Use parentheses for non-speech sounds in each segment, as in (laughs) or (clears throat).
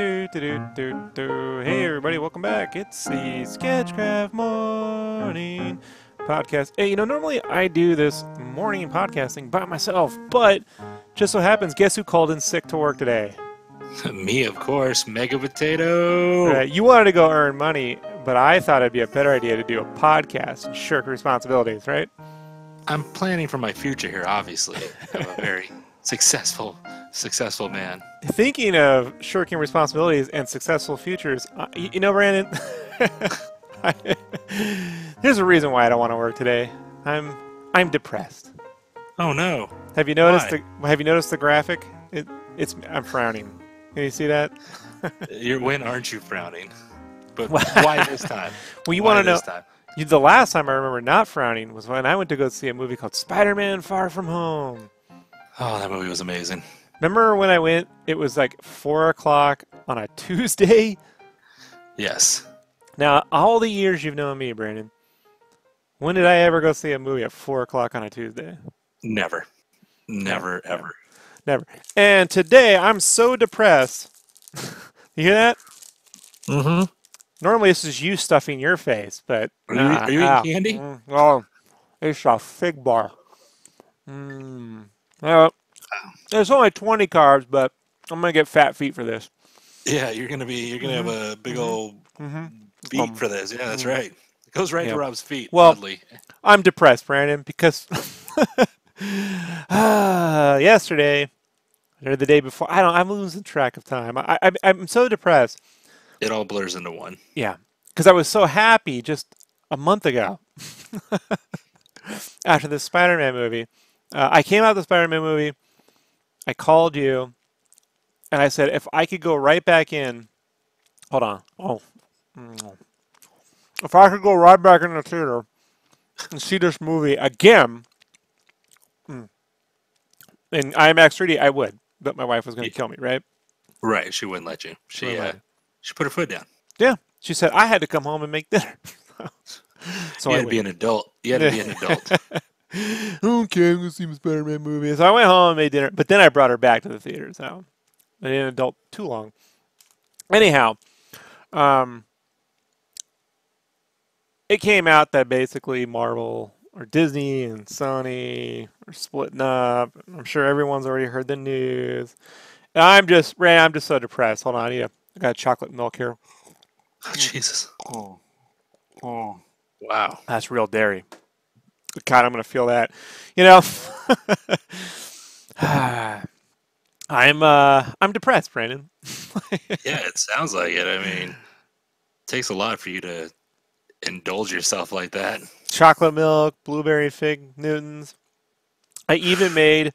do, do, do, do. Hey, everybody, welcome back. It's the Sketchcraft Morning Podcast. Hey, you know, normally I do this morning podcasting by myself, but just so happens, guess who called in sick to work today? (laughs) Me, of course, Mega Potato. Uh, you wanted to go earn money, but I thought it'd be a better idea to do a podcast and shirk responsibilities, right? I'm planning for my future here, obviously. I'm a very (laughs) successful, successful man. Thinking of shirking responsibilities and successful futures, uh, you, you know, Brandon, (laughs) there's a reason why I don't want to work today. I'm I'm depressed. Oh no! Have you noticed Why? the Have you noticed the graphic? It, it's I'm frowning. Can you see that? (laughs) You're when aren't you frowning? But Why? why this time? (laughs) Well, you want to know. time? You, the last time I remember not frowning was when I went to go see a movie called Spider-Man: Far From Home. Oh, that movie was amazing. Remember when I went? It was like four o'clock on a (laughs) Tuesday. Yes. Now, all the years you've known me, Brandon, when did I ever go see a movie at four o'clock on a Tuesday? Never. Never, Yeah. ever. Never. And today I'm so depressed. (laughs) you hear that? Mm-hmm. Normally this is you stuffing your face, but Are you- nah, are you eating ah, candy? mm, oh, it's a fig bar. Mm. Well, there's only 20 carbs, but I'm gonna get fat feet for this. Yeah, you're gonna be. You're gonna have a big Mhm. old hmm beat Um, for this. Yeah, that's mhm. right. It goes right Yeah. to Rob's feet. Well- oddly. I'm depressed, Brandon, because (laughs) yesterday or the day before, I don't. I'm losing track of time. I, I I'm so depressed. it all blurs into one. Yeah, because I was so happy just a month ago (laughs) after the Spider-Man movie. Uh, I came out of the Spider-Man movie. I called you, and I said if I could go right back in. Hold on. Oh, if I could go right back in the theater and see this movie again mm, in IMAX 3D, I would. But my wife was going to Yeah. kill me, right? Right. She wouldn't let you. She. Uh, she put her foot down. Yeah. She said I had to come home and make dinner. (laughs) so you I had to be an adult. You had to be an adult. (laughs) okay, I'm gonna see the Spider-Man movie. So I went home and made dinner, but then I brought her back to the theater. So I didn't adult too long. Anyhow, um, it came out that basically Marvel or Disney and Sony are splitting up. I'm sure everyone's already heard the news. And I'm just, Ray, I'm just so depressed. Hold on, yeah. I, need a, I got chocolate milk here. Oh, (laughs) Jesus. Oh, oh. Wow. That's real dairy. God, I'm gonna feel that. You know, (sighs) I'm uh, I'm depressed, Brandon. (laughs) Yeah, it sounds like it. I mean, it takes a lot for you to indulge yourself like that. Chocolate milk, blueberry fig Newtons. I even made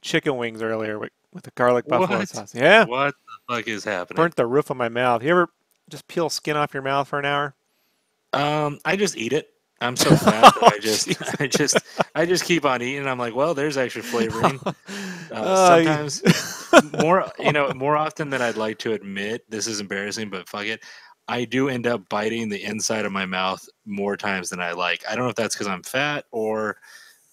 chicken wings earlier with, with the garlic buffalo What? sauce. Yeah, What the fuck is happening? burnt the roof of my mouth. You ever just peel skin off your mouth for an hour? Um, I just eat it. I'm so fat that I (laughs) Oh, just. (laughs) I just, I just keep on eating. I'm like, well, there's extra flavoring. (laughs) Uh, Oh, sometimes more, you know, more often than I'd like to admit. This is embarrassing, but fuck it. I do end up biting the inside of my mouth more times than I like. I don't know if that's because I'm fat or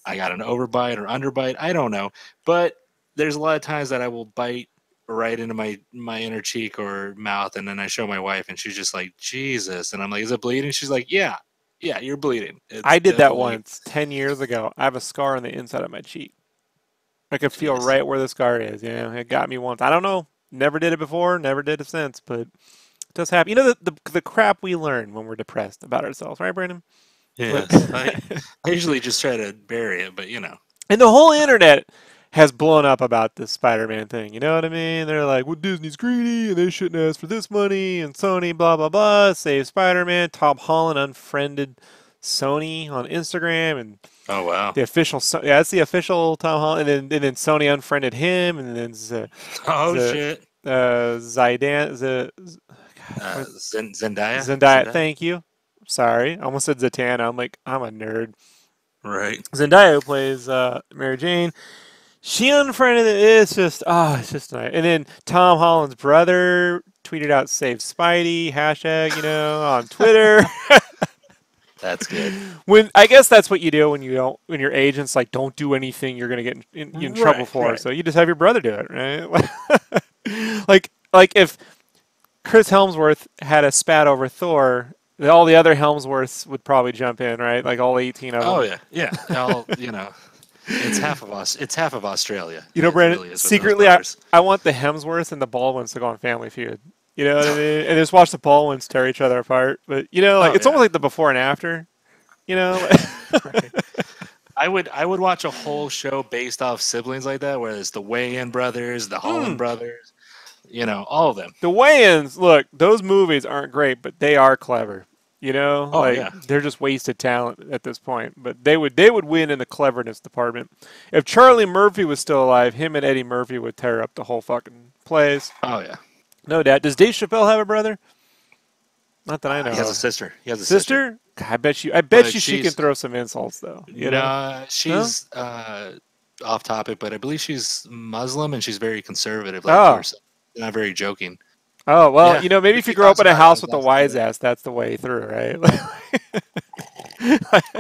I got an overbite or underbite. I don't know, but there's a lot of times that I will bite right into my my inner cheek or mouth, and then I show my wife, and she's just like, "Jesus!" And I'm like, "Is it bleeding?" She's like, "Yeah, yeah, you're bleeding." It's I did that definitely- once 10 years ago. I have a scar on the inside of my cheek. I could feel Jeez. right where the scar is. Yeah, it got me once. I don't know. Never did it before, never did it since, but it does happen. You know the, the, the crap we learn when we're depressed about ourselves, right, Brandon? Yes, I, (laughs) I usually just try to bury it, but you know, And the whole internet has blown up about this Spider-Man thing. You know what I mean? They're like, well, Disney's greedy and they shouldn't ask for this money and Sony, blah, blah, blah, save Spider-Man. Tom Holland unfriended Sony on Instagram and oh wow, the official, yeah, that's the official Tom Holland. And then, and then Sony unfriended him and then Z, (laughs) oh the- shit, uh, Zidane, Z, Z- uh, Zen- Zendaya, Zendaya, thank you. Sorry. I almost said Zatanna. I'm like, I'm a nerd. right? Zendaya plays uh, Mary Jane. She unfriended it. It's just, oh, it's just nice. And then Tom Holland's brother tweeted out "Save Spidey" hashtag, you know, on Twitter. (laughs) That's good. when I guess that's what you do when you don't when your agent's like, don't do anything you're gonna get in, in, in trouble for. right. So you just have your brother do it, right? (laughs) like, like if Chris Hemsworth had a spat over Thor, all the other Hemsworths would probably jump in, right? Like all 18 of oh, them. Oh yeah, yeah. All you know, it's half of us. It's half of Australia. You know, Brandon, really is with those secretly, I. I want the Hemsworths and the Baldwins to go on Family Feud. You know what I mean? And just watch the Baldwins tear each other apart. But, you know, like Oh, it's yeah. almost like the before and after. You know? (laughs) I would I would watch a whole show based off siblings like that, where it's the Wayans brothers, the Holland Hmm. brothers, you know, all of them. the Wayans, look, those movies aren't great, but they are clever. You know, Oh, like yeah. they're just wasted talent at this point. But they would they would win in the cleverness department. If Charlie Murphy was still alive, him and Eddie Murphy would tear up the whole fucking place. Oh yeah, No doubt. Does Dave Chappelle have a brother? Not that I know. he has a sister. He has a sister. sister? I bet you. I bet But you she can throw some insults though. You You know. she's uh, off topic, but I believe she's Muslim and she's very conservative. Like Oh. you were saying. not very joking. Oh well, Yeah. you know, maybe if He you grow up in a house with a wise ass, that's the way through, right? (laughs)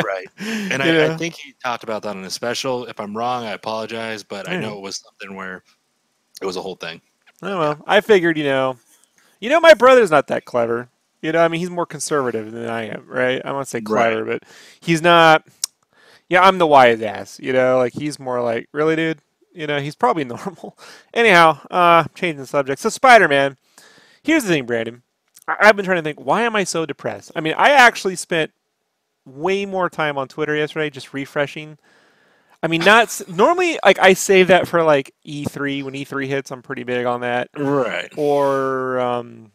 Right. And I. I think he talked about that in a special. If I'm wrong, I apologize, but I know it was something where it was a whole thing. Oh well, I figured, you know, you know, my brother's not that clever. You know, I mean, he's more conservative than I am, right? I won't say clever, but he's not. Yeah, I'm the wise ass. You know, like he's more like, really, dude. You know, he's probably (laughs) normal. Anyhow, uh, changing the subject. So Spider Man. Here's the thing, Brandon. I- I've been trying to think, why am I so depressed? I mean, I actually spent way more time on Twitter yesterday just refreshing. I mean, not (laughs) normally like I save that for like E3 when E3 hits. I'm pretty big on that Right. or um,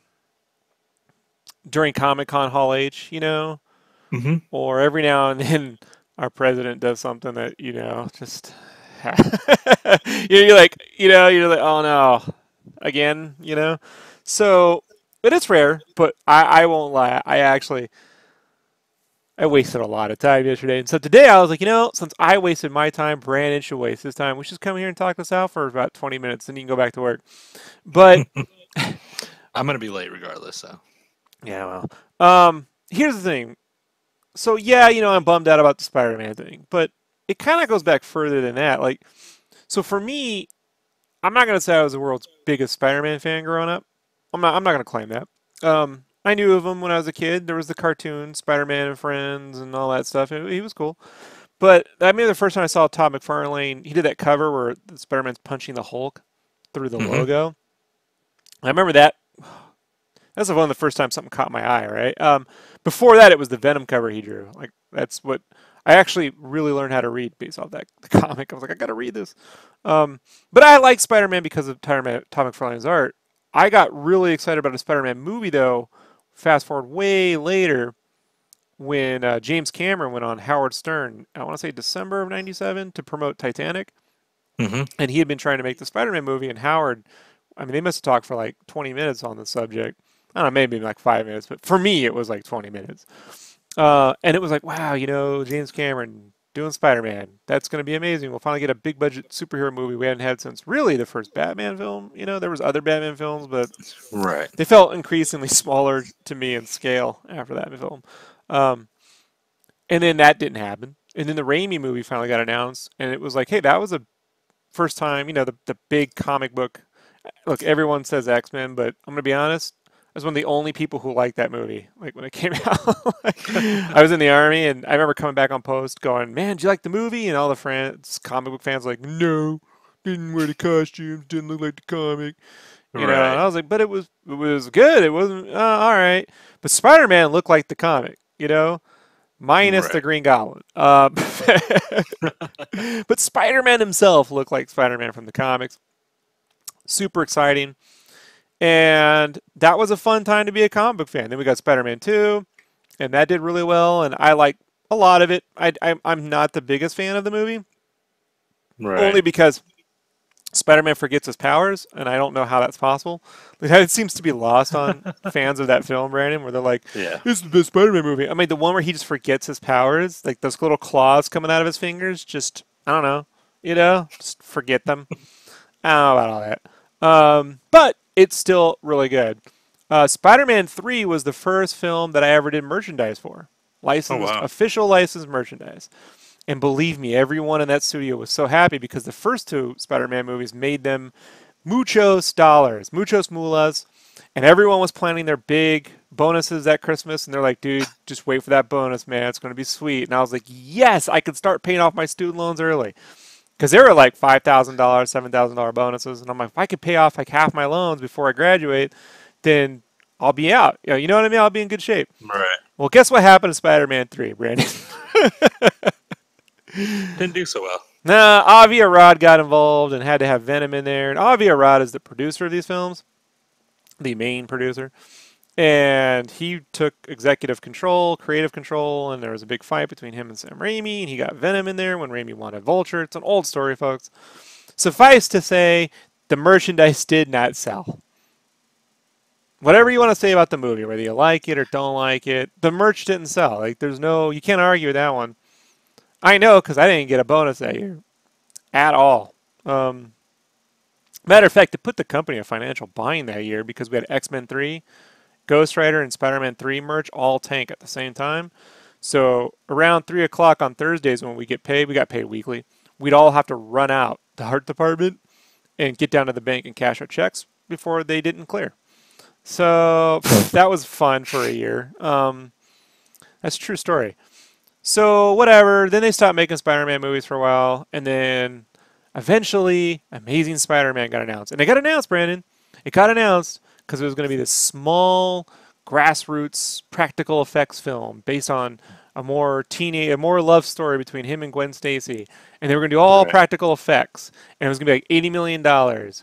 during Comic Con Hall H, you know, Mm-hmm. or every now and then (laughs) our president does something that you know just (laughs) you're like you know you're like oh no again you know so it is rare but I, I won't lie I actually I wasted a lot of time yesterday and so today I was like you know since I wasted my time Brandon should waste his time we should just come here and talk this out for about 20 minutes and you can go back to work but (laughs) I'm gonna be late regardless. So Yeah, well. Um, here's the thing. So yeah, you know, I'm bummed out about the Spider-Man thing, but it kind of goes back further than that. Like, so for me, I'm not gonna say I was the world's biggest Spider-Man fan growing up. I'm not. I'm not gonna claim that. Um, I knew of him when I was a kid. There was the cartoon Spider-Man and Friends and all that stuff. He he was cool. But I remember the first time I saw Todd McFarlane, he did that cover where Spider-Man's punching the Hulk through the Mhm. logo. I remember that. That's one of the first times something caught my eye, right? Um, before that, it was the Venom cover he drew. Like that's what I actually really learned how to read based off that (laughs) comic. I was like, I got to read this. Um, but I like Spider-Man because of Tom McFarlane's art. I got really excited about a Spider-Man movie though. Fast forward way later, when uh, James Cameron went on Howard Stern, I want to say December of '97 to promote Titanic mm-hmm. and he had been trying to make the Spider-Man movie, and Howard, I mean, they must have talked for like 20 minutes on the subject. I don't know, maybe like five minutes, but for me, it was like 20 minutes. Uh, and it was like, wow, you know, James Cameron doing Spider-Man, that's going to be amazing. We'll finally get a big budget superhero movie we hadn't had since really the first Batman film. You know, there was other Batman films, but right. they felt increasingly (laughs) smaller to me in scale after that film. Um, and then that didn't happen. And then the Raimi movie finally got announced, and it was like, hey, that was a first time, you know, the, the big comic book. Look, everyone says X Men, but I'm gonna be honest. I was one of the only people who liked that movie. Like when it (laughs) came out, Like, (laughs) I was in the army, and I remember coming back on post, going, "Man, did you like the movie?" And all the friends, comic book fans, like, "No, didn't wear the costumes, didn't look like the comic." You know, and I was like, but it was it was good. It wasn't uh, all right. But Spider Man looked like the comic, you know, minus the Green Goblin. Uh, (laughs) but Spider Man himself looked like Spider Man from the comics. Super exciting, and that was a fun time to be a comic book fan. Then we got Spider Man Two, and that did really well, and I like a lot of it. I, I I'm not the biggest fan of the movie Right. only because Spider-Man forgets his powers, and I don't know how that's possible. (laughs) It seems to be lost on (laughs) fans of that film, Brandon, where they're like, yeah. "This is the best Spider-Man movie." I mean, the one where he just forgets his powers, like those little claws coming out of his fingers, just I don't know, you know, just forget them. I don't know about all that, um, but it's still really good. Uh, Spider-Man Three was the first film that I ever did merchandise for, licensed, wow. official licensed merchandise. And believe me, everyone in that studio was so happy because the first two Spider-Man movies made them muchos dollars, muchos mulas. and everyone was planning their big bonuses at Christmas, and they're like, "Dude, just wait for that bonus, man. It's going to be sweet." And I was like, "Yes, I can start paying off my student loans early." Because they were like five thousand dollars, seven thousand dollar bonuses, and I'm like, if I could pay off like half my loans before I graduate, then I'll be out. You know, you know what I mean? I'll be in good shape. Right. Well, guess what happened to Spider-Man Three, Brandon? (laughs) Didn't do so well. Nah, Avi Arad got involved and had to have Venom in there. And Avi Arad is the producer of these films, the main producer. And he took executive control, creative control, and there was a big fight between him and Sam Raimi, and he got Venom in there when Raimi wanted Vulture. It's an old story, folks. Suffice to say, the merchandise did not sell. Whatever you want to say about the movie, whether you like it or don't like it, the merch didn't sell. Like, there's no, you can't argue that one. I know because I didn't get a bonus that year at all. Um, matter of fact, it put the company in financial bind that year because we had X Men 3, Ghost Rider, and Spider Man 3 merch all tank at the same time. So around 3 o'clock on Thursdays when we get paid, we got paid weekly, we'd all have to run out the art department and get down to the bank and cash our checks before they didn't clear. So (laughs) that was fun for a year. Um, that's a true story. So whatever. Then they stopped making Spider-Man movies for a while, and then eventually, Amazing Spider-Man got announced, and it got announced, Brandon. It got announced because it was going to be this small, grassroots, practical effects film based on a more teenage, a more love story between him and Gwen Stacy, and they were going to do all Right. practical effects, and it was going to be like eighty million dollars.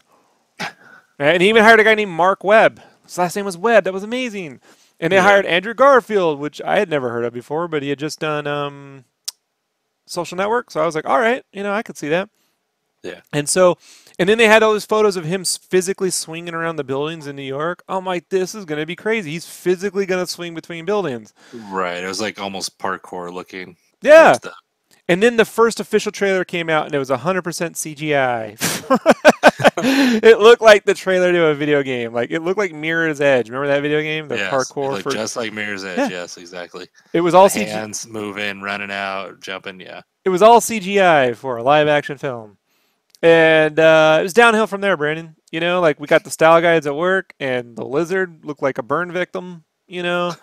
And he even hired a guy named Mark Webb. His last name was Webb. That was amazing. And they Yeah. hired Andrew Garfield, which I had never heard of before, but he had just done um, Social Network. So I was like, all right, you know, I could see that. Yeah. And so, and then they had all these photos of him physically swinging around the buildings in New York. I'm like, this is going to be crazy. He's physically going to swing between buildings. Right. It was like almost parkour looking. Yeah. And then the first official trailer came out, and it was 100% CGI. (laughs) it looked like the trailer to a video game. Like it looked like Mirror's Edge. Remember that video game? The Yes, parkour like for just like Mirror's Edge. Yeah. Yes, exactly. it was all CGI. Hands moving, running out, jumping. Yeah. It was all CGI for a live action film. And uh, it was downhill from there, Brandon. You know, like we got the style guides at work, and the lizard looked like a burn victim. You know,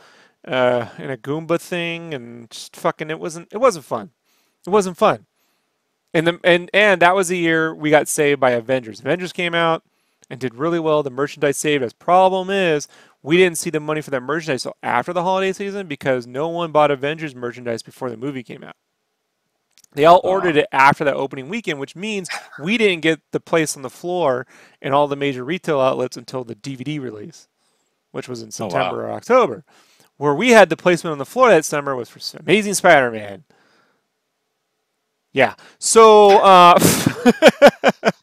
uh, in a Goomba thing, and just fucking. It wasn't. It wasn't fun. It wasn't fun. And the and and that was the year we got saved by Avengers. Avengers came out and did really well. The merchandise saved us. Problem is, we didn't see the money for that merchandise till after the holiday season because no one bought Avengers merchandise before the movie came out. They all ordered it after that opening weekend, which means we didn't get the place on the floor in all the major retail outlets until the DVD release, which was in Oh, wow. September or October. Where we had the placement on the floor that summer was for Amazing Spider-Man. Yeah. So uh, (laughs)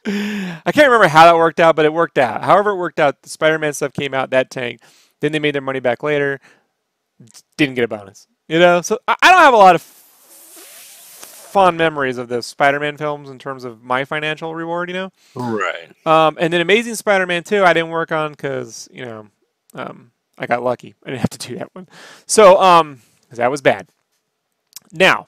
I can't remember how that worked out, but it worked out. However, it worked out. The Spider-Man stuff came out that tank. Then they made their money back later. Didn't get a bonus. You know, so I don't have a lot of fond memories of the Spider-Man films in terms of my financial reward. You know. Right. Um, and then Amazing Spider-Man 2, I didn't work on because, you know, um, I got lucky. I didn't have to do that one. So, um, 'cause that was bad. Now,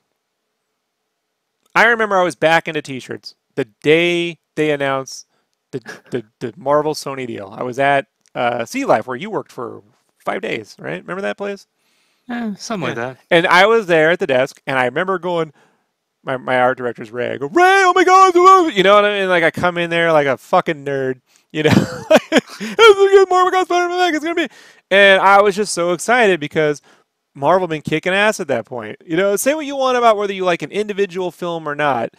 I remember I was back into t-shirts the day they announced the, the, the Marvel Sony deal. I was at uh, Sea Life where you worked for five days, right? Remember that place? Eh, something like that. And I was there at the desk, and I remember going, my, my art director's Ray. I go, Ray, oh my God, you know what I mean? Like, I come in there like a fucking nerd, you know? (laughs) this is a good Marvel God Spider-Man back. It's going to be. And I was just so excited because Marvel been kicking ass at that point. You know, say what you want about whether you like an individual film or not.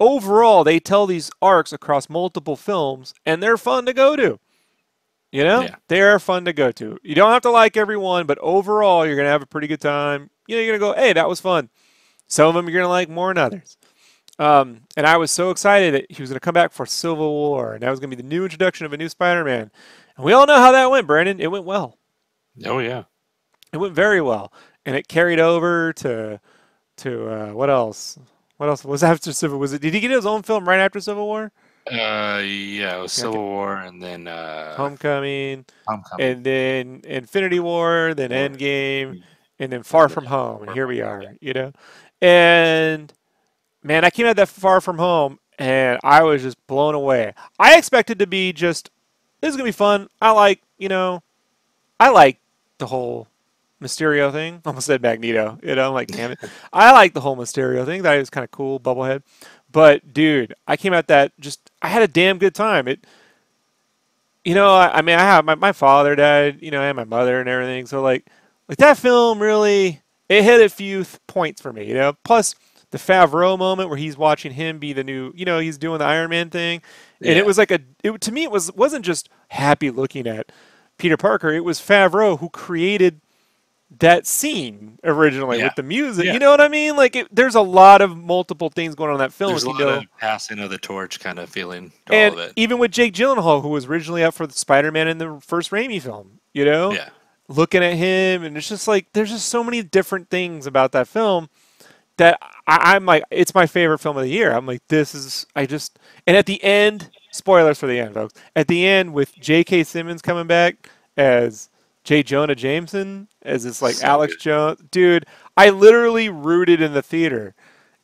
Overall, they tell these arcs across multiple films, and they're fun to go to. You know, Yeah. they're fun to go to. You don't have to like everyone, but overall, you're gonna have a pretty good time. You know, you're gonna go, "Hey, that was fun." Some of them you're gonna like more than others. Um, and I was so excited that he was gonna come back for Civil War, and that was gonna be the new introduction of a new Spider-Man. And we all know how that went, Brandon. It went well. Oh yeah. It went very well, and it carried over to to uh, what else? What else was after Civil? Was it? Did he get his own film right after Civil War? Uh, yeah. It was Civil. War and then uh, Homecoming, Homecoming. and then Infinity War, then. Endgame, and then Far From Home, and here we are. You know, and man, I came out that Far From Home, and I was just blown away. I expected to be just this is gonna be fun. I like you know, I like the whole Mysterio thing. (laughs) Almost said Magneto. You know, I'm like, damn it. (laughs) I like the whole Mysterio thing. That was kind of cool, bubblehead. But dude, I came out that just I had a damn good time. It, you know, I, I mean, I have my, my father died. You know, had my mother and everything. So like, like that film really it hit a few th- points for me. You know, plus the Favreau moment where he's watching him be the new. You know, he's doing the Iron Man thing, and Yeah. it was like a. It, to me, it was wasn't just happy looking at Peter Parker. It was Favreau who created that scene originally Yeah. with the music. Yeah. You know what I mean? Like, it, there's a lot of multiple things going on in that film. There's a you lot know. of passing of the torch kind of feeling to and all of it. even with Jake Gyllenhaal, who was originally up for the Spider-Man in the first Raimi film, you know, Yeah. Looking at him, and it's just like there's just so many different things about that film that I, I'm like, it's my favorite film of the year. I'm like, this is, I just, and at the end, spoilers for the end, folks. At the end, with J.K. Simmons coming back as J. Jonah Jameson, as this like So Alex good. Jones, dude, I literally rooted in the theater.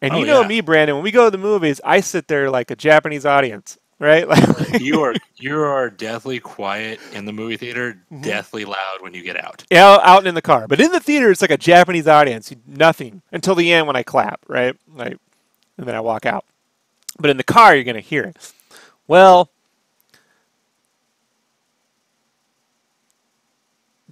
And Oh, you know yeah. me, Brandon. When we go to the movies, I sit there like a Japanese audience, right? (laughs) Like, you are you are deathly quiet in the movie theater, Mm-hmm. deathly loud when you get out. Yeah, out and in the car. But in the theater, it's like a Japanese audience. Nothing until the end when I clap, right? Like, and then I walk out. But in the car, you're gonna hear it. Well,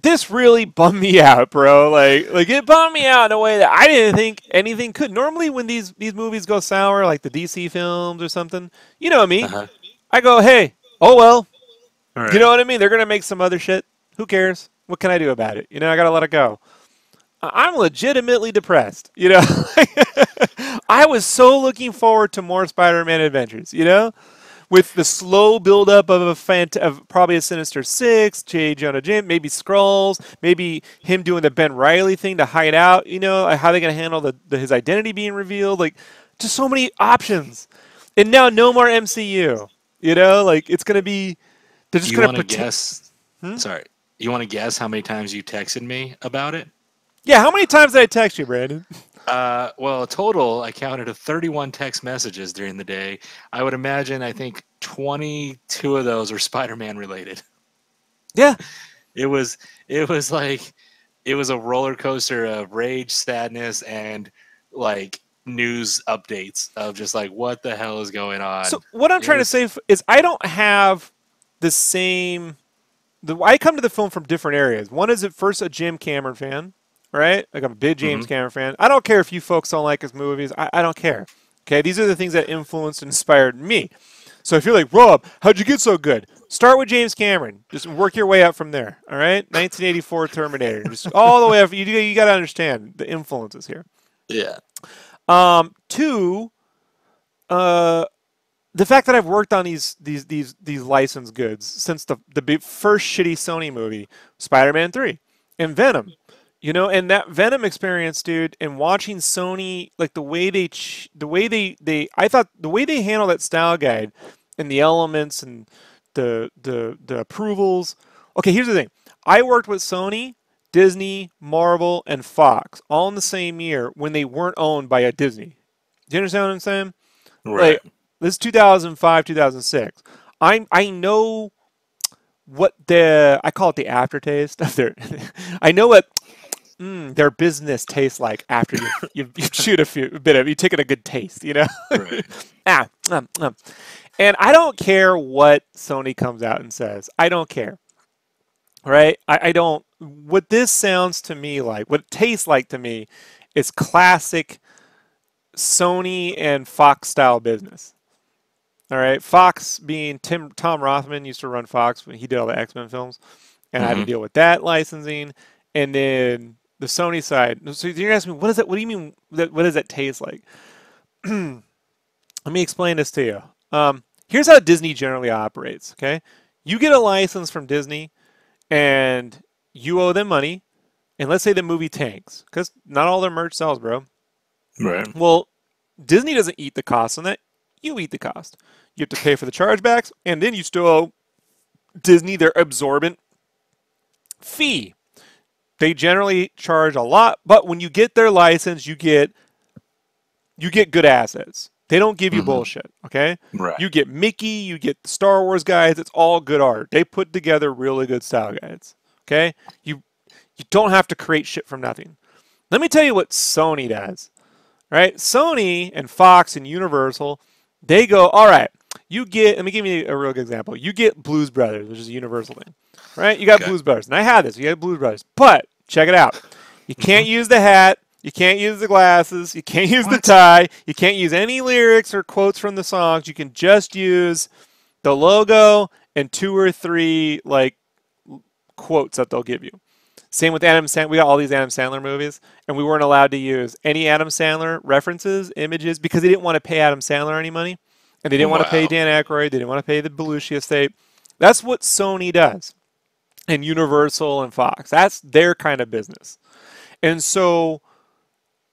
this really bummed me out, bro. Like, like it bummed me out in a way that I didn't think anything could. Normally, when these these movies go sour, like the DC films or something, you know me. Uh-huh. I go, hey, oh well, All right. you know what I mean? They're gonna make some other shit. Who cares? What can I do about it? You know, I gotta let it go. I'm legitimately depressed. You know, (laughs) I was so looking forward to more Spider-Man adventures. You know, with the slow build-up of a fant- of probably a Sinister Six, J. Jonah Jameson, maybe Skrulls, maybe him doing the Ben Riley thing to hide out. You know, how they gonna handle the, the his identity being revealed? Like, just so many options. And now no more MCU. You know, like it's gonna be. They're just you gonna pretend. guess? Hmm? Sorry. You want to guess how many times you texted me about it? Yeah, how many times did I text you, Brandon? (laughs) Uh, well, total, I counted of 31 text messages during the day. I would imagine, I think 22 of those were Spider-Man related. Yeah, It was, it was like, it was a roller coaster of rage, sadness, and like news updates of just like what the hell is going on. So what I'm it trying was- to say is I don't have the same. The I come to the film from different areas. One is at first a Jim Cameron fan, right? Like I'm a big James Cameron fan. I don't care if you folks don't like his movies. I, I don't care. Okay, these are the things that influenced and inspired me. So if you're like Rob, how'd you get so good? Start with James Cameron. Just work your way up from there. All right, 1984 Terminator. Just (laughs) all the way up. You you got to understand the influences here. yeah, Um, two, uh, the fact that I've worked on these these these these licensed goods since the the first shitty Sony movie, Spider-Man Three, and Venom, you know, and that Venom experience, dude, and watching Sony like the way they ch- the way they they I thought the way they handle that style guide and the elements and the the the approvals. Okay, here's the thing. I worked with Sony, Disney, Marvel, and Fox all in the same year when they weren't owned by a Disney. Do you understand what I'm saying? right. Like, this is 2005, 2006. I I know what the I call it the aftertaste of their. (laughs) I know what mm, their business tastes like after you (laughs) you, you shoot a few a bit of you take it a good taste, you know. right. (laughs) ah, um, um. And I don't care what Sony comes out and says. I don't care. Right? I, I don't. What this sounds to me like, what it tastes like to me, is classic Sony and Fox style business. All right, Fox being Tim Tom Rothman used to run Fox when he did all the X Men films, and I had to Mhm. deal with that licensing, and then the Sony side. So you're asking me, what is that? What do you mean? That, what does that taste like? (clears throat) Let me explain this to you. Um, here's how Disney generally operates. Okay, you get a license from Disney, and you owe them money, and let's say the movie tanks, because not all their merch sells, bro. Right. Well, Disney doesn't eat the cost on that. You eat the cost. You have to pay for the chargebacks, and then you still owe Disney their absorbent fee. They generally charge a lot, but when you get their license, you get you get good assets. They don't give you Mhm. bullshit, okay? Right. You get Mickey, you get the Star Wars guides. It's all good art. They put together really good style guides. Okay, you you don't have to create shit from nothing. Let me tell you what Sony does. Right, Sony and Fox and Universal, they go, all right. You get. Let me give you a real good example. You get Blues Brothers, which is a Universal thing, right? You got Okay. Blues Brothers, and I had this. You had Blues Brothers, but check it out. You mm-hmm. can't use the hat. You can't use the glasses. You can't use the tie. You can't use any lyrics or quotes from the songs. You can just use the logo and two or three like quotes that they'll give you. Same with Adam Sandler. We got all these Adam Sandler movies, and we weren't allowed to use any Adam Sandler references, images, because they didn't want to pay Adam Sandler any money, and they didn't want to pay Dan Aykroyd. They didn't want to pay the Belushi estate. That's what Sony does, and Universal and Fox. That's their kind of business. And so,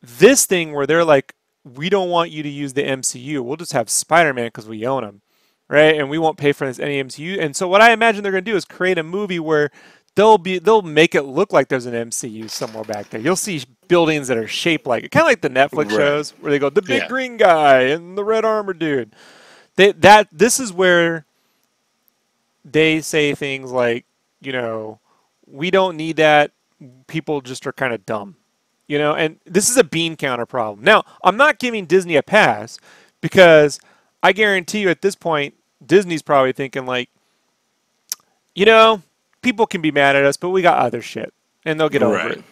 this thing where they're like, we don't want you to use the MCU. We'll just have Spider-Man because we own him, right? And we won't pay for this any MCU. And so what I imagine they're going to do is create a movie where they'll be they'll make it look like there's an MCU somewhere back there. You'll see buildings that are shaped like it, kind of like the Netflix Right. shows where they go the big Yeah. green guy and the red armor dude. They, that this is where they say things like, you know, we don't need that. People just are kind of dumb you know and this is a bean counter problem. Now i'm not giving disney a pass because i guarantee you at this point disney's probably thinking like you know people can be mad at us but we got other shit and they'll get over Right. it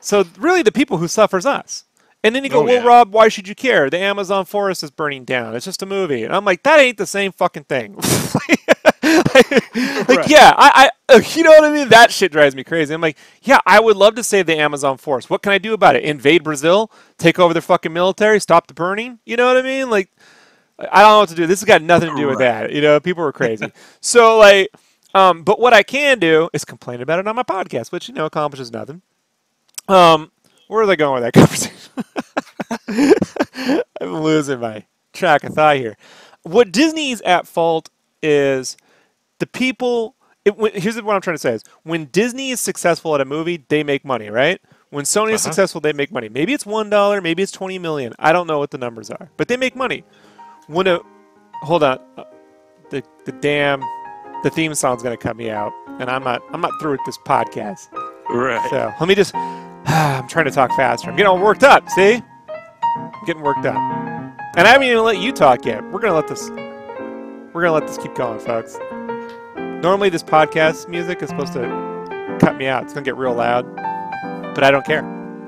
so really the people who suffers us. And then you go Oh, well yeah. rob why should you care? The amazon forest is burning down. It's just a movie. And i'm like that ain't the same fucking thing (laughs) (laughs) like Right. yeah I, I you know what i mean? That shit drives me crazy. I'm like yeah i would love to save the amazon forest. What can i do about it? Invade brazil take over their fucking military stop the burning? You know what i mean? Like i don't know what to do. This has got nothing to do with Right. that you know? People are crazy. (laughs) So like um, but what i can do is complain about it on my podcast which you know accomplishes nothing. Um, where are they going with that (laughs) conversation? (laughs) I'm losing my track of thought here. What disney's at fault is the people it, when, here's what i'm trying to say is when disney is successful at a movie they make money right? When sony is Uh-huh. successful they make money. Maybe it's one dollar maybe it's 20 million. I don't know what the numbers are but they make money. When a hold on uh, the the damn the theme song's gonna cut me out and i'm not i'm not through with this podcast. Right. so let me just (sighs) i'm trying to talk faster. I'm getting all worked up see? I'm getting worked up. And i haven't even let you talk yet. We're gonna let this we're gonna let this keep going folks normally this podcast music is supposed to cut me out. It's gonna get real loud but i don't care.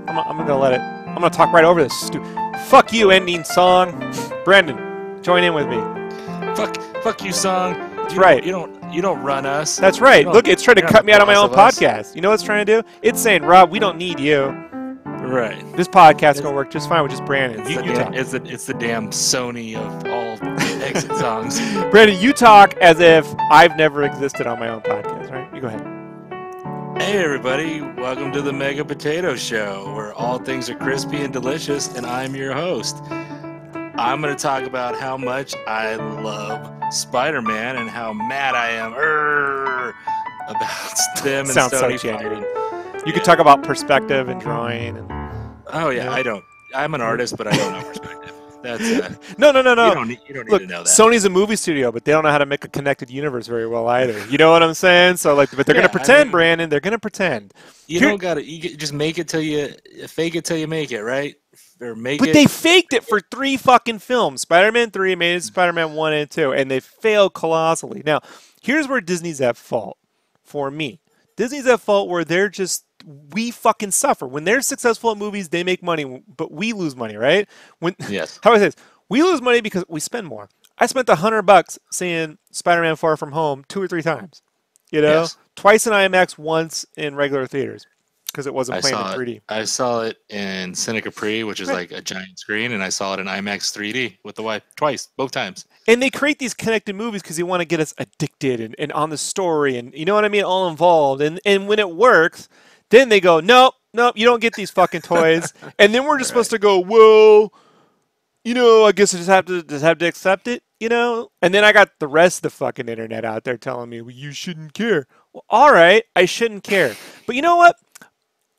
I'm, I'm gonna let it i'm gonna talk right over this stu- fuck you ending song. Brandon join in with me. Fuck, fuck you, song. That's you right. Don't, you don't, you don't run us. that's right. Look it's trying to cut me out of my own podcast. You know what it's trying to do? It's saying rob we don't need you Right. this podcast is gonna work just fine with just brandon It's, you, the you damn, it's, the, it's the damn Sony of all exit (laughs) songs. Brandon, you talk as if I've never existed on my own podcast, right? You go ahead. Hey, everybody. Welcome to the Mega Potato Show, where all things are crispy and delicious, and I'm your host. I'm going to talk about how much I love Spider Man and how mad I am err, about (laughs) them and Sounds so Sony genuine. fighting. You could talk about perspective and drawing. And... Oh, yeah, Yeah. I don't. I'm an artist, but I don't know perspective. That's uh, (laughs) No, no, no, no. you don't need, you don't need to know that. Sony's a movie studio, but they don't know how to make a connected universe very well either. You know what I'm saying? So, like, but they're Yeah, gonna I pretend, mean- Brandon. They're gonna pretend. you here- don't got to. You just make it till you fake it till you make it, right? Or make But it. they faked it for three fucking films. Spider-Man three made it Spider-Man one and two, and they failed colossally. Now, here's where Disney's at fault for me. Disney's at fault where they're just we fucking suffer when they're successful at movies. They make money, but we lose money, right? When yes. (laughs) how do I say this? We lose money because we spend more. I spent a hundred bucks seeing Spider-Man Far From Home two or three times. You know, Yes. twice in IMAX, once in regular theaters because it wasn't playing in saw 3D. it. I saw it in Cine Capri, which is Right. like a giant screen, and I saw it in IMAX 3D with the wife twice, both times. And they create these connected movies because they want to get us addicted and, and on the story and you know what I mean, all involved. And and when it works, then they go, nope, nope, you don't get these fucking toys. (laughs) and then we're just supposed to go, well, you know, I guess I just have to just have to accept it, you know. And then I got the rest of the fucking internet out there telling me, well, you shouldn't care. Well, all right, I shouldn't care. But you know what?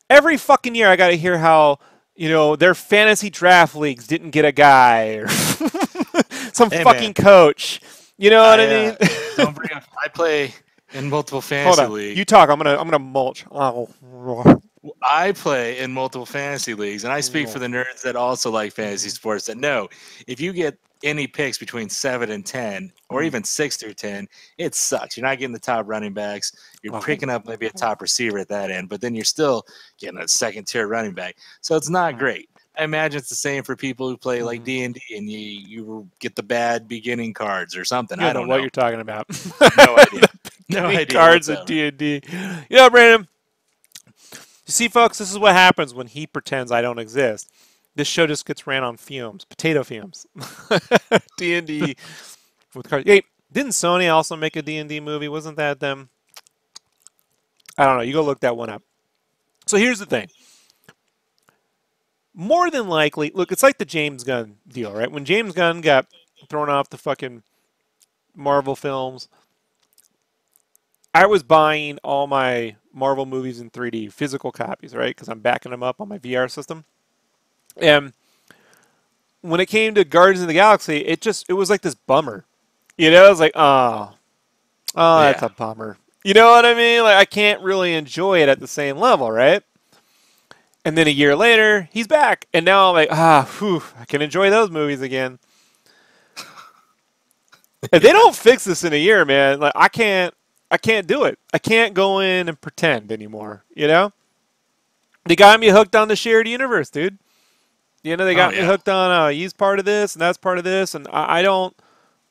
Every fucking year, I got to hear how you know, their fantasy draft leagues didn't get a guy or (laughs) some Hey, fucking man. coach. You know what I, I, uh, mean? Don't bring up. I play (laughs) in multiple Hold fantasy on. leagues. You talk. I'm gonna I'm gonna mulch. Oh. I play in multiple fantasy leagues, and I speak for the nerds that also like fantasy sports. That know if you get any picks between seven and ten, or Mm. even six through ten, it sucks. You're not getting the top running backs. You're picking up maybe a top receiver at that end, but then you're still getting a second tier running back. So it's not Mm. great. I imagine it's the same for people who play like. D and D, and you you get the bad beginning cards or something. You I don't what know. What you're talking about. No (laughs) idea. (laughs) No idea cards at. D and D. Yeah, Brandon. You see, folks, this is what happens when he pretends I don't exist. This show just gets ran on fumes, potato fumes. (laughs) D and D with cards. Hey, didn't Sony also make a D and D movie? Wasn't that them? I don't know. You go look that one up. So here's the thing. More than likely, look, it's like the James Gunn deal, right? When James Gunn got thrown off the fucking Marvel films, I was buying all my Marvel movies in 3D, physical copies, right? Because I'm backing them up on my VR system. And when it came to Guardians of the Galaxy, it just it was like this bummer. You know, it was like, oh, oh, that's Yeah. a bummer. You know what I mean? Like I can't really enjoy it at the same level, right? And then a year later, he's back, and now I'm like, ah, whew, I can enjoy those movies again. (laughs) if they don't fix this in a year, man, like I can't, I can't do it. I can't go in and pretend anymore. You know, they got me hooked on the shared universe, dude. You know, they got Oh, me hooked on uh, he's part of this and that's part of this, and I, I don't,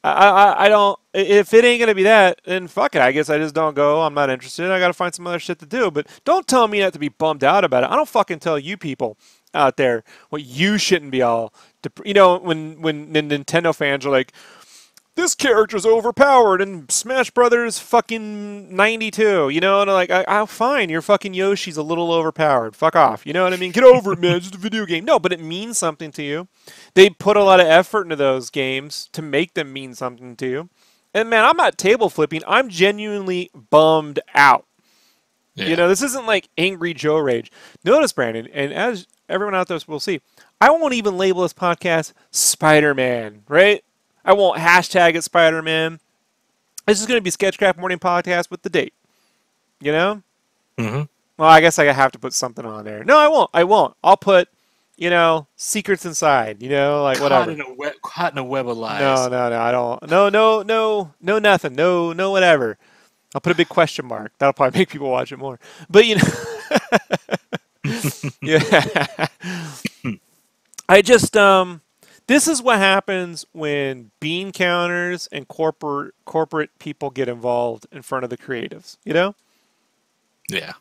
I, I, I don't. If it ain't gonna be that, then fuck it. I guess I just don't go. I'm not interested. I gotta find some other shit to do. But don't tell me not to be bummed out about it. I don't fucking tell you people out there what you shouldn't be all. Dep- you know, when when the Nintendo fans are like, this character's overpowered in Smash Brothers fucking 92. You know, and I'm like, I, I'm fine. Your fucking Yoshi's a little overpowered. Fuck off. You know what I mean? Get over it, man. It's just a video game. No, but it means something to you. They put a lot of effort into those games to make them mean something to you. And man, I'm not table flipping. I'm genuinely bummed out. Yeah. You know, this isn't like angry Joe rage. Notice, Brandon, and as everyone out there will see, I won't even label this podcast Spider Man, right? I won't hashtag it Spider Man. This is going to be Sketchcraft Morning Podcast with the date. You know? hmm Well, I guess I have to put something on there. No, I won't. I won't. I'll put, you know, secrets inside. You know, like Caught whatever. in a web, caught in a web of lies. No, no, no. I don't. No, no, no, no, nothing. No, no, whatever. I'll put a big question mark. That'll probably (laughs) make people watch it more. But you know, (laughs) (laughs) yeah. I just um, this is what happens when bean counters and corporate corporate people get involved in front of the creatives. You know. Yeah.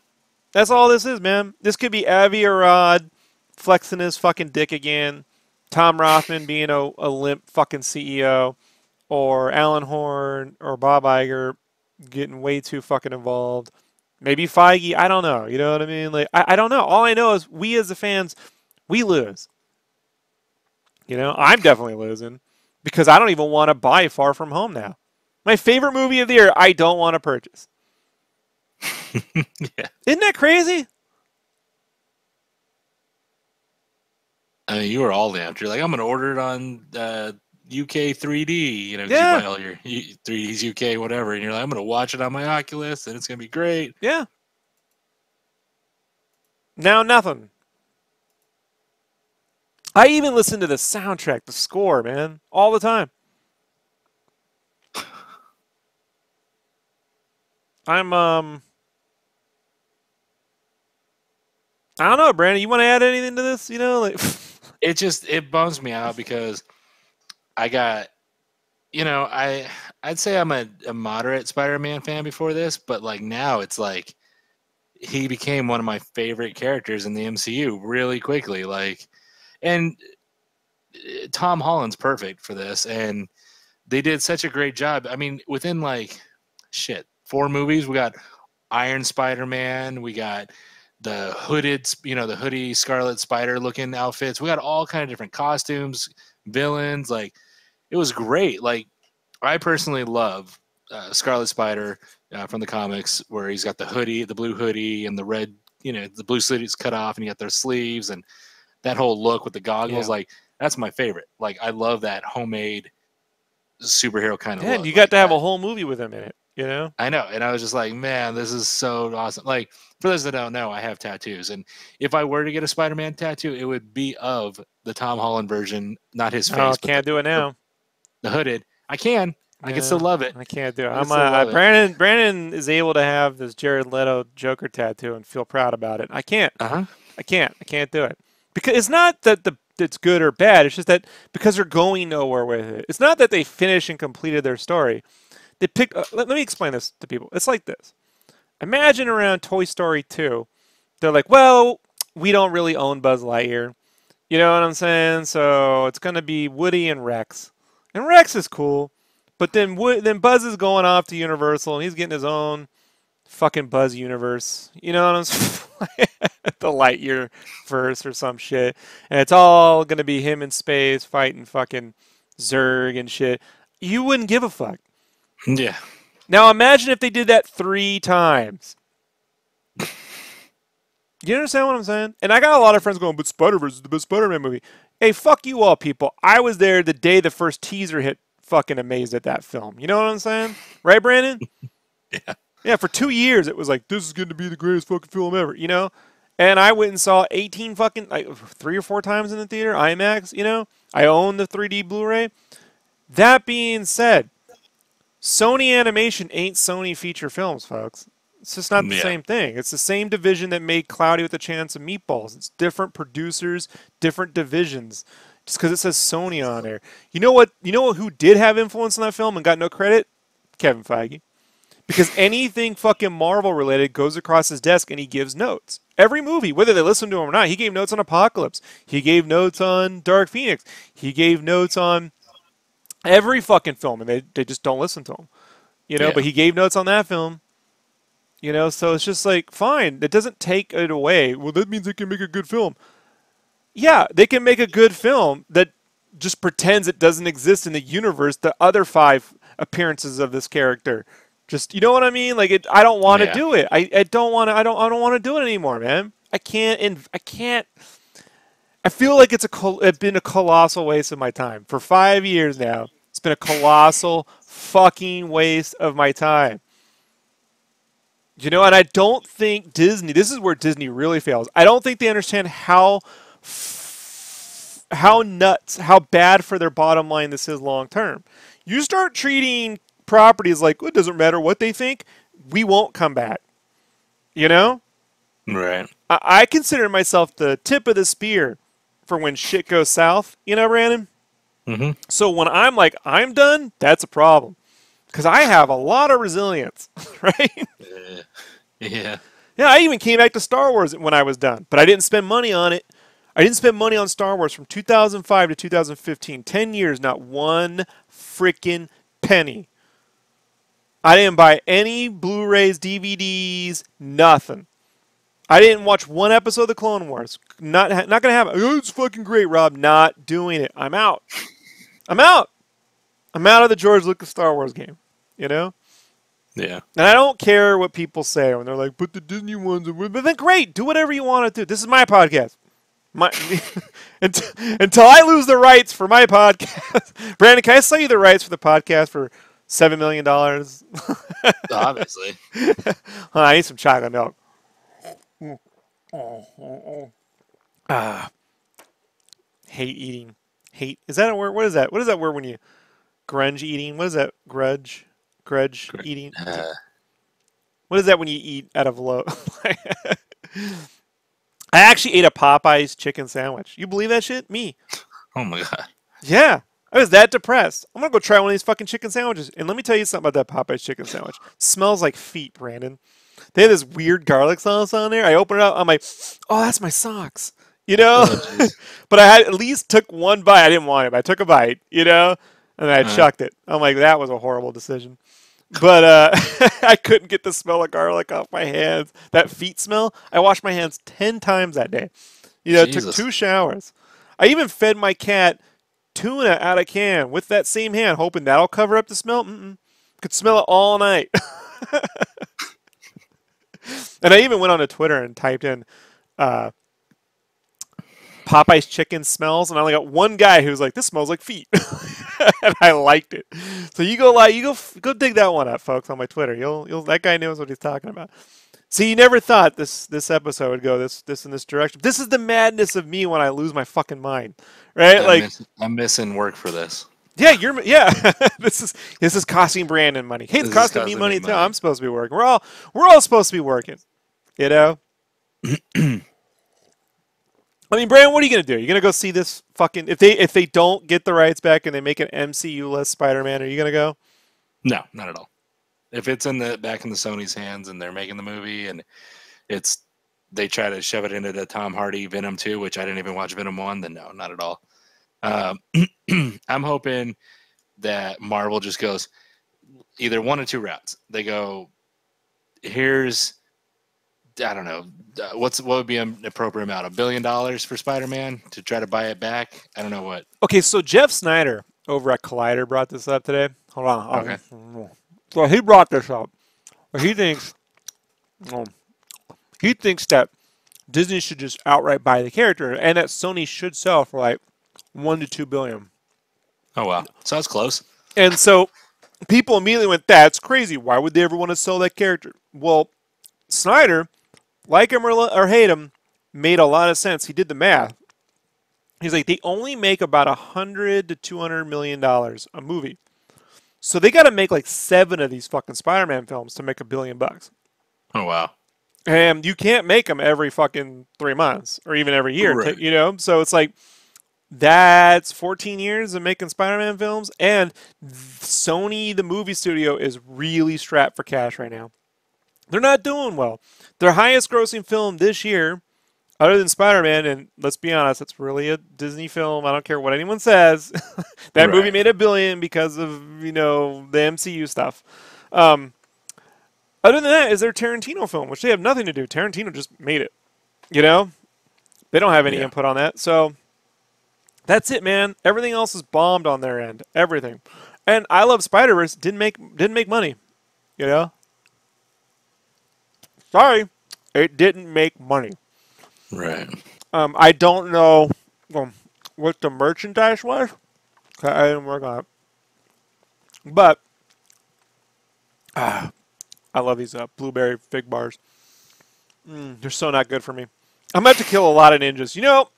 That's all this is, man. This could be Avi Arad flexing his fucking dick again, Tom Rothman (laughs) being a, a limp fucking CEO, or Alan Horn or Bob Iger getting way too fucking involved. Maybe Feige. I don't know. You know what I mean? Like I, I don't know. All I know is we as the fans, we lose. You know, I'm definitely losing because I don't even want to buy Far From Home now. My favorite movie of the year, I don't want to purchase. (laughs) yeah. Isn't that crazy? I mean, you were all amped. You're like, I'm gonna order it on uh, UK 3D. You know, Yeah. you buy all your 3Ds UK whatever, and you're like, I'm gonna watch it on my Oculus, and it's gonna be great. Yeah. Now nothing. I even listen to the soundtrack, the score, man, all the time. I'm um I don't know, Brandon. You want to add anything to this? You know, like (laughs) It just it bums me out because I got, you know, I I'd say I'm a, a moderate Spider-Man fan before this, but like now it's like he became one of my favorite characters in the MCU really quickly. Like, and uh, Tom Holland's perfect for this, and they did such a great job. I mean, within like shit four movies, we got Iron Spider-Man, we got the hooded, you know, the hoodie Scarlet Spider looking outfits. We got all kind of different costumes, villains. Like, it was great. Like, I personally love uh, Scarlet Spider uh, from the comics, where he's got the hoodie, the blue hoodie, and the red, you know, the blue sleeves cut off, and you got their sleeves, and that whole look with the goggles, Yeah. like that's my favorite. Like I love that homemade superhero kind of. Yeah, look. and you got Like, to have I- a whole movie with him in it. You know? I know, and I was just like, man, this is so awesome. Like for those that don't know, I have tattoos, and if I were to get a Spider-Man tattoo, it would be of the Tom Holland version, not his face, Oh, can't do it now. the hooded. I can, I can still love it. I can't do it. I I'm uh, love it. Brandon. Brandon is able to have this Jared Leto Joker tattoo and feel proud about it. I can't. Uh huh. I can't. I can't do it because it's not that the it's good or bad. It's just that because they're going nowhere with it. It's not that they finished and completed their story. They picked. Uh, let, let me explain this to people. It's like this. Imagine around Toy Story 2, they're like, well, we don't really own Buzz Lightyear. You know what I'm saying? So it's gonna be Woody and Rex, and Rex is cool, but then then Buzz is going off to Universal and he's getting his own fucking Buzz universe. You know what I'm saying? (laughs) the Lightyear verse or some shit, and it's all gonna be him in space fighting fucking Zurg and shit. You wouldn't give a fuck. Yeah. Now imagine if they did that three times. You understand what I'm saying? And I got a lot of friends going, but Spider Verse is the best Spider Man movie. Hey, fuck you all, people. I was there the day the first teaser hit. Fucking amazed at that film. You know what I'm saying? Right, Brandon? (laughs) Yeah. Yeah. For two years, it was like this is going to be the greatest fucking film ever. You know? And I went and saw 18 fucking like three or four times in the theater, IMAX. You know? I own the 3D Blu-ray. That being said, Sony Animation ain't Sony feature films, folks. It's just not the Yeah. same thing. It's the same division that made Cloudy with a Chance of Meatballs. It's different producers, different divisions. Just because it says Sony on there. You know what? You know who did have influence on that film and got no credit? Kevin Feige. Because anything fucking Marvel related goes across his desk and he gives notes. Every movie, whether they listen to him or not, he gave notes on Apocalypse. He gave notes on Dark Phoenix. He gave notes on every fucking film, and they, they just don't listen to him. You know, Yeah. but he gave notes on that film. You know, so it's just like, fine. It doesn't take it away. Well, that means they can make a good film. Yeah, they can make a good film that just pretends it doesn't exist in the universe. The other five appearances of this character, just you know what I mean? Like, it, I don't want to Yeah. do it. I, I don't want to. I don't. I don't want to do it anymore, man. I can't. And I can't. I feel like it's a col- it's been a colossal waste of my time for five years now. It's been a colossal fucking waste of my time. You know, and I don't think Disney. This is where Disney really fails. I don't think they understand how f- how nuts, how bad for their bottom line this is long term. You start treating properties like "Well, it doesn't matter what they think, we won't come back. You know, Right. I, I consider myself the tip of the spear for when shit goes south. You know, Brandon. Mm-hmm. So when I'm like I'm done, that's a problem because I have a lot of resilience, (laughs) right? Uh, yeah. Yeah, I even came back to Star Wars when I was done, but I didn't spend money on it. I didn't spend money on Star Wars from 2005 to 2015. 10 years, not one freaking penny. I didn't buy any Blu rays, DVDs, nothing. I didn't watch one episode of the Clone Wars. Not, not going to happen. Oh, it's fucking great, Rob. Not doing it. I'm out. I'm out. I'm out of the George Lucas Star Wars game. You know? Yeah. And I don't care what people say when they're like, "But the Disney ones are." But then great, do whatever you want to do. This is my podcast. My (laughs) until, until I lose the rights for my podcast, (laughs) Brandon, can I sell you the rights for the podcast for seven million dollars? (laughs) Obviously. (laughs) I need some chocolate milk. Ah, hate eating. Hate is that a word? What is that? What is that word when you grunge eating? What is that? Grudge, grudge Gr- eating. Uh, What is that when you eat out of low? (laughs) I actually ate a Popeyes chicken sandwich. You believe that shit? Me. oh my god. Yeah. I was that depressed. I'm gonna go try one of these fucking chicken sandwiches. And let me tell you something about that Popeyes chicken sandwich. smells like feet, Brandon. They have this weird garlic sauce on there. I open it up. I'm like, oh, that's my socks. You know. Oh, (laughs) but I had at least took one bite. I didn't want it, but I took a bite. You know, and then I Uh-huh. chucked it. I'm like, that was a horrible decision. But uh, (laughs) I couldn't get the smell of garlic off my hands. That feet smell. I washed my hands ten times that day. You know, took two showers. I even fed my cat tuna out of can with that same hand, hoping that'll cover up the smell. Mm-mm. Could smell it all night. (laughs) and I even went on onto Twitter and typed in, uh, Popeye's chicken smells, and I only got one guy who's like, "This smells like feet," (laughs) and I liked it. So you go like you go go dig that one up, folks, on my Twitter. You'll you'll that guy knows what he's talking about. See, you never thought this this episode would go this this in this direction. This is the madness of me when I lose my fucking mind, right? I'm like, miss- I'm missing work for this. yeah, you're yeah. (laughs) this is this is costing Brandon money. Hey, it's This is costing me costing money too. money. I'm supposed to be working. We're all we're all supposed to be working. You know. (clears throat) I mean, Brandon, what are you gonna do? You're gonna go see this fucking if they if they don't get the rights back and they make an MCU less Spider-Man, are you gonna go? No, not at all. If it's in the back in the Sony's hands and they're making the movie and it's they try to shove it into the Tom Hardy Venom 2, which I didn't even watch Venom 1, then no, not at all. Um, (clears throat) I'm hoping that Marvel just goes either one or two routes. They go, here's, I don't know, uh, what's what would be an appropriate amount? A billion dollars for Spider Man to try to buy it back? I don't know what. Okay, so Jeff Sneider over at Collider brought this up today. Hold on. Okay. (laughs) So he brought this up. He thinks, um, he thinks that Disney should just outright buy the character, and that Sony should sell for like one to two billion. Oh, wow. So that's close. And so people immediately went, "That's crazy. Why would they ever want to sell that character?" Well, Sneider, like him or, or hate him, made a lot of sense. He did the math. He's like, they only make about a hundred to two hundred million dollars a movie, so they got to make like seven of these fucking Spider-Man films to make a billion bucks. Oh, wow. And you can't make them every fucking three months or even every year, Right. you know. So it's like that's 14 years of making Spider-Man films, and Sony, the movie studio, is really strapped for cash right now. They're not doing well. Their highest-grossing film this year, other than Spider-Man, and let's be honest, it's really a Disney film. I don't care what anyone says. (laughs) that movie made a billion because of you know the MCU stuff. Um, other than that, is their Tarantino film, which they have nothing to do. Tarantino just made it. You know, they don't have any Yeah. input on that. So that's it, man. Everything else is bombed on their end. Everything. And I love Spider Verse didn't make didn't make money. You know. Sorry, it didn't make money. Right. Um, I don't know what the merchandise was. I didn't work on it. But ah, I love these uh, blueberry fig bars. Mm, they're so not good for me. I'm about to kill a lot of ninjas. You know,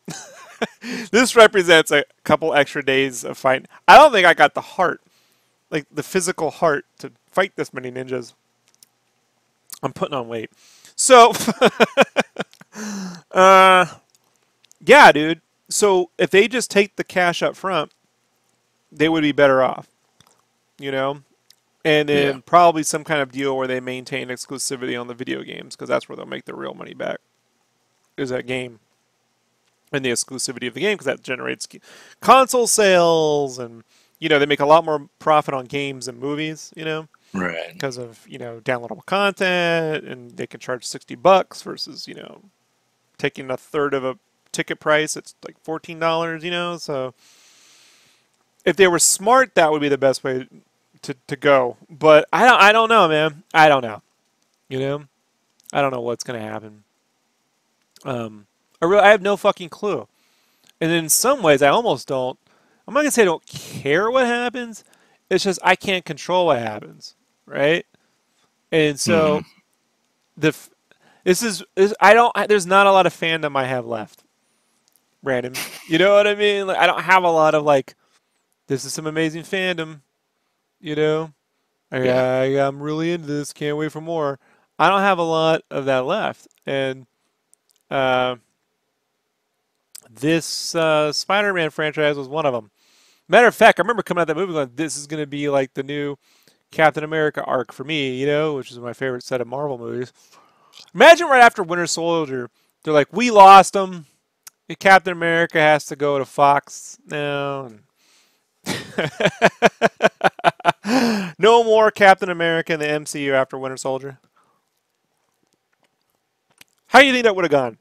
(laughs) this represents a couple extra days of fighting. I don't think I got the heart, like the physical heart, to fight this many ninjas. I'm putting on weight. So, (laughs) uh, yeah, dude. So if they just take the cash up front, they would be better off. You know? And then Yeah. probably some kind of deal where they maintain exclusivity on the video games because that's where they'll make the real money back. Is that game and the exclusivity of the game because that generates console sales and you know they make a lot more profit on games and movies. You know Right. because of you know downloadable content and they can charge 60 bucks versus you know taking a third of a ticket price it's like $14 you know so if they were smart that would be the best way to, to go. But I don't, I don't know man. I don't know. You know? I don't know what's going to happen. Um I, really, I have no fucking clue. And in some ways I almost don't I'm not going to say I don't care what happens it's just I can't control what happens, right? And so the f- this is this, I don't there's not a lot of fandom I have left. Random, you know what I mean? Like I don't have a lot of like this is some amazing fandom, you know. I, Yeah. I I'm really into this. Can't wait for more. I don't have a lot of that left, and uh, this uh, Spider-Man franchise was one of them. Matter of fact, I remember coming out of that movie going, "This is going to be like the new Captain America arc for me," you know, which is my favorite set of Marvel movies. Imagine right after Winter Soldier, they're like, "We lost him. and Captain America has to go to Fox now." (laughs) no more Captain America in the MCU after Winter Soldier. How do you think that would have gone?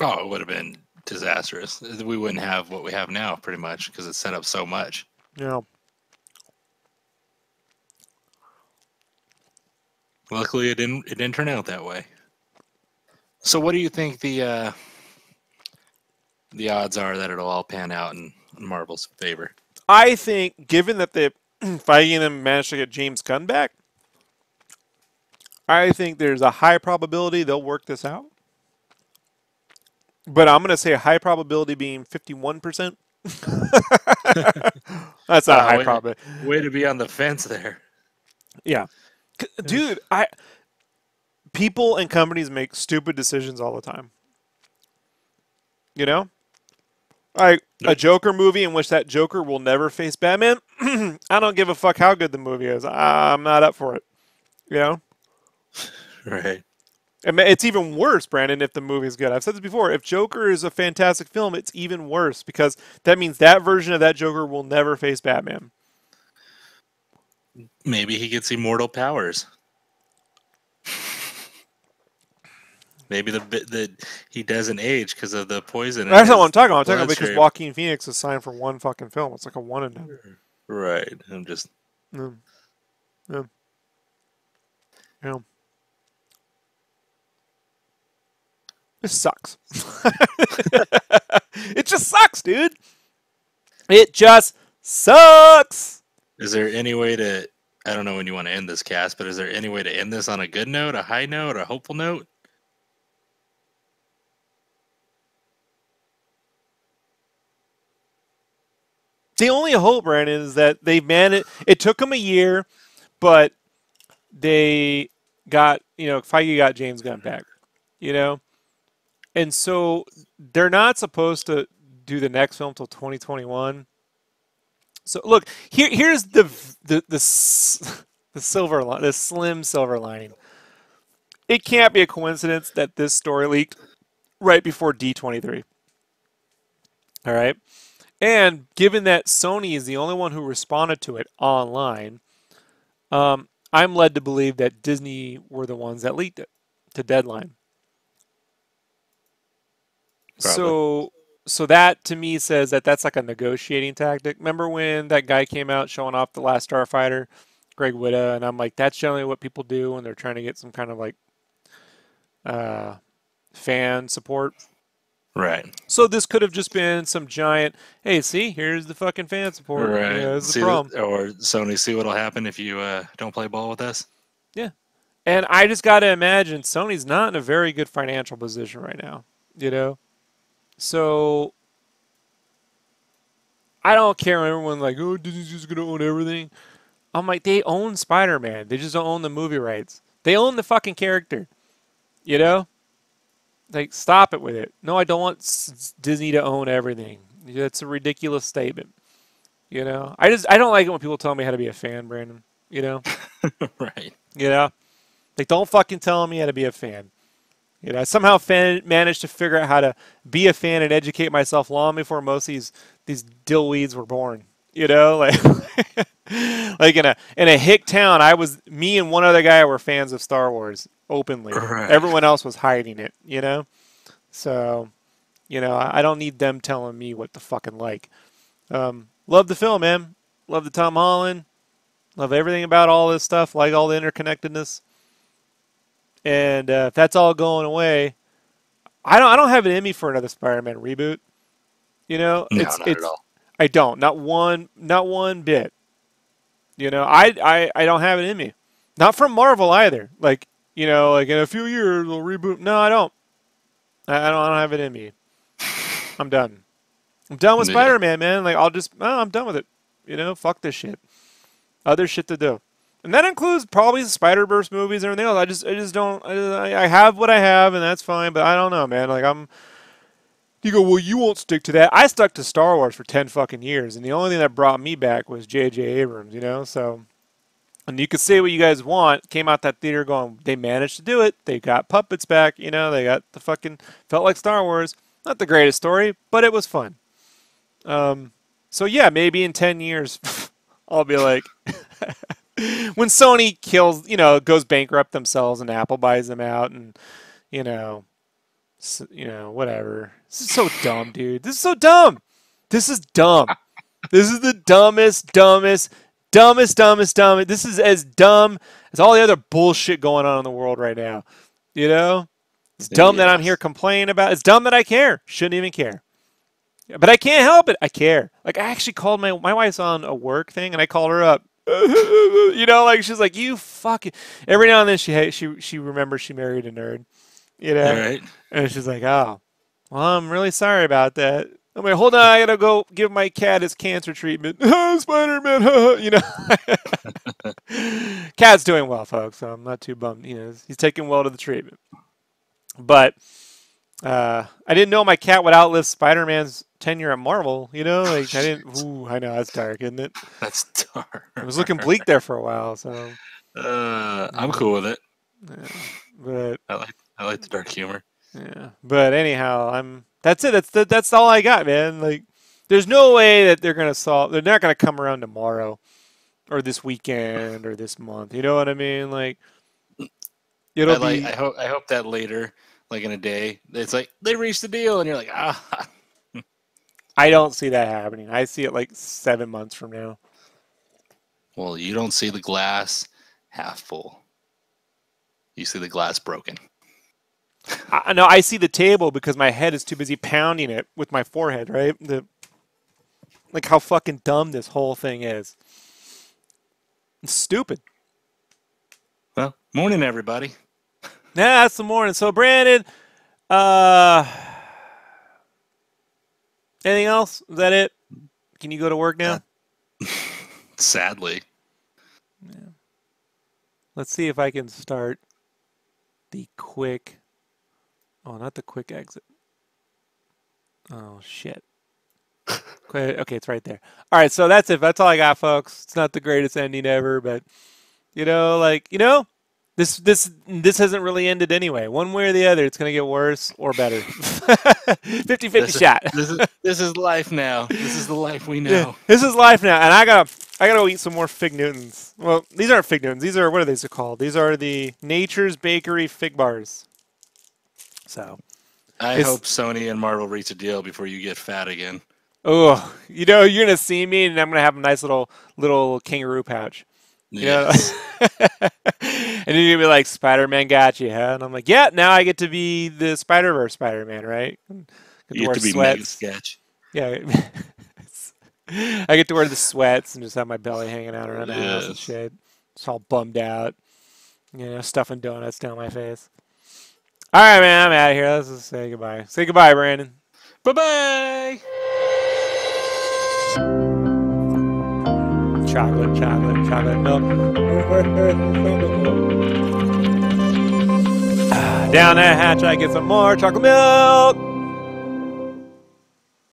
Oh, it would have been disastrous. We wouldn't have what we have now, pretty much, because it's set up so much. Know, Luckily, it didn't. It didn't turn out that way. So, what do you think the uh, the odds are that it'll all pan out in Marvel's favor. I think, given that they Feige and them managed to get James Gunn back, I think there's a high probability they'll work this out. But I'm going to say high probability being 51%. (laughs) That's not a high way- probability. Way to be on the fence there. Yeah. Dude, I people and companies make stupid decisions all the time. You know? Like a Joker movie in which that Joker will never face Batman. (clears throat) I don't give a fuck how good the movie is. I'm not up for it. You know? (laughs) Right. It's even worse, Brandon, if the movie's good. I've said this before. If Joker is a fantastic film, it's even worse because that means that version of that Joker will never face Batman. Maybe he gets immortal powers. Maybe the bit that he doesn't age because of the poison. That's not what I'm talking about. I'm talking about because. Joaquin Phoenix is signed for one fucking film. It's like a one and done. Right. I'm just Yeah. Yeah. Yeah. This sucks. (laughs) it just sucks, dude. It just sucks. Is there any way to? I don't know when you want to end this cast, but is there any way to end this on a good note, a high note, a hopeful note? The only hope, Brandon, is that they managed. It took them a year, but they got you know Feige got James Gunn mm-hmm. back, you know, and so they're not supposed to do the next film till 2021. So look here. Here's the the the (laughs) the silver line, the slim silver lining. It can't be a coincidence that this story leaked right before D23. All right. And given that Sony is the only one who responded to it online, um, I'm led to believe that Disney were the ones that leaked it to Deadline. So, so that to me says that that's like a negotiating tactic. Remember when that guy came out showing off the Last Starfighter, Greg Whitta, and I'm like, that's generally what people do when they're trying to get some kind of like uh, fan support. Right. So this could have just been some giant. Hey, see, here's the fucking fan support. Right. Yeah, See the problem. or Sony, see what'll happen if you uh, don't play ball with us. Yeah. And I just got to imagine Sony's not in a very good financial position right now. You know, so I don't care. when Everyone like, oh, Disney's just gonna own everything. I'm like, they own Spider-Man. They just don't own the movie rights. They own the fucking character. You know, like stop it with it. No, I don't want Disney to own everything. That's a ridiculous statement. You know, I just I don't like it when people tell me how to be a fan, Brandon. You know. (laughs) right. You know, like don't fucking tell me how to be a fan. You know, I somehow fan, managed to figure out how to be a fan and educate myself long before most of these these dillweeds were born. You know, (laughs) like (laughs) like in a in a hick town, I was me and one other guy were fans of Star Wars openly. Right. Everyone else was hiding it. You know, so you know I I don't need them telling me what to fucking like. Um, love the film, man. Love the Tom Holland. Love everything about all this stuff. Like all the interconnectedness. And uh, if that's all going away, I don't. I don't have it in me for another Spider-Man reboot. You know, No, it's it's. I don't. Not one. Not one bit. You know, I I I don't have it in me. Not from Marvel either. Like you know, like in a few years they'll reboot. No, I don't. I, I don't. I don't have it in me. (laughs) I'm done. I'm done with Yeah. Spider-Man, man. Like I'll just. Oh, I'm done with it. You know, fuck this shit. Other shit to do. And that includes probably the Spider Verse movies and everything else. I just, I just don't. I, I have what I have, and that's fine. But I don't know, man. Like I'm. You go, well, you won't stick to that. I stuck to Star Wars for ten fucking years, and the only thing that brought me back was J.J. Abrams. You know, so. And you could say what you guys want. Came out that theater going, they managed to do it. They got puppets back. You know, they got the fucking felt like Star Wars. Not the greatest story, but it was fun. Um, so yeah, maybe in ten years, (laughs) I'll be like, (laughs) when Sony kills, you know, goes bankrupt themselves and Apple buys them out, and you know, you know, whatever. This is so dumb, dude. This is so dumb. This is dumb. this is the dumbest, dumbest, dumbest, dumbest, dumbest. This is as dumb as all the other bullshit going on in the world right now. You know, it's dumb that I'm here complaining about. It's dumb that I care. Shouldn't even care. But I can't help it. I care. Like I actually called my my wife's on a work thing, and I called her up. (laughs) you know, like she's like, "You fucking." Every now and then she she she remembers she married a nerd. You know, All right. and she's like, "Oh, well, I'm really sorry about that." I'm like, "Hold on, I gotta go give my cat his cancer treatment." (laughs) Spider Man, you know. (laughs) Cat's doing well, folks. So I'm not too bummed. You know, he's taking well to the treatment. But uh, I didn't know my cat would outlive Spider Man's tenure at Marvel. You know, like I didn't. (laughs) Ooh, I know that's dark, isn't it? That's dark. It was looking bleak there for a while. So, Uh, I'm cool with it. yeah. but I like I like the dark humor. Yeah, but anyhow, I'm. That's it. That's the, that's all I got, man. Like, there's no way that they're gonna solve. They're not gonna come around tomorrow, or this weekend, or this month. You know what I mean? Like, it'll I like. be. I hope. I hope that later, like in a day, it's like they reached the deal, and you're like, ah. (laughs) I don't see that happening. I see it like seven months from now. Well, you don't see the glass half full. You see the glass broken. I no, I see the table because my head is too busy pounding it with my forehead. Right? The like how fucking dumb this whole thing is. It's stupid. Well, morning, everybody. (laughs) Nah, that's the morning. So Brandon, uh anything else? Is that it? Can you go to work now? (laughs) Sadly, Yeah. Let's see if I can start the quick Oh, not the quick exit. Oh shit. (laughs) Okay, it's right there. All right, so that's it. That's all I got, folks. It's not the greatest ending ever, but you know, like, you know, this this this hasn't really ended anyway. One way or the other, it's going to get worse or better. (laughs) (laughs) 50-50 This is- shot. this is this is life now. This is the life we know. Yeah, this is life now, and I gotta I gotta go eat some more fig Newtons. Well, these aren't fig Newtons. These are what are these called? These are the Nature's Bakery fig bars. So, I hope Sony and Marvel reach a deal before you get fat again. oh, you know, you're gonna see me, and I'm gonna have a nice little little kangaroo pouch. You know? (laughs) And then you're gonna be like, Spider Man got you, huh? And I'm like, yeah, now I get to be the Spider Verse Spider Man, right? Get you have to be mega sketch. Yeah. (laughs) I get to wear the sweats and just have my belly hanging out around the house and shit. Just all bummed out. You know, stuffing donuts down my face. All right, man, I'm out of here. Let's just say goodbye. Say goodbye, Brandon. Bye bye. Chocolate, chocolate, chocolate milk. (laughs) Ah, down that hatch, I get some more chocolate milk.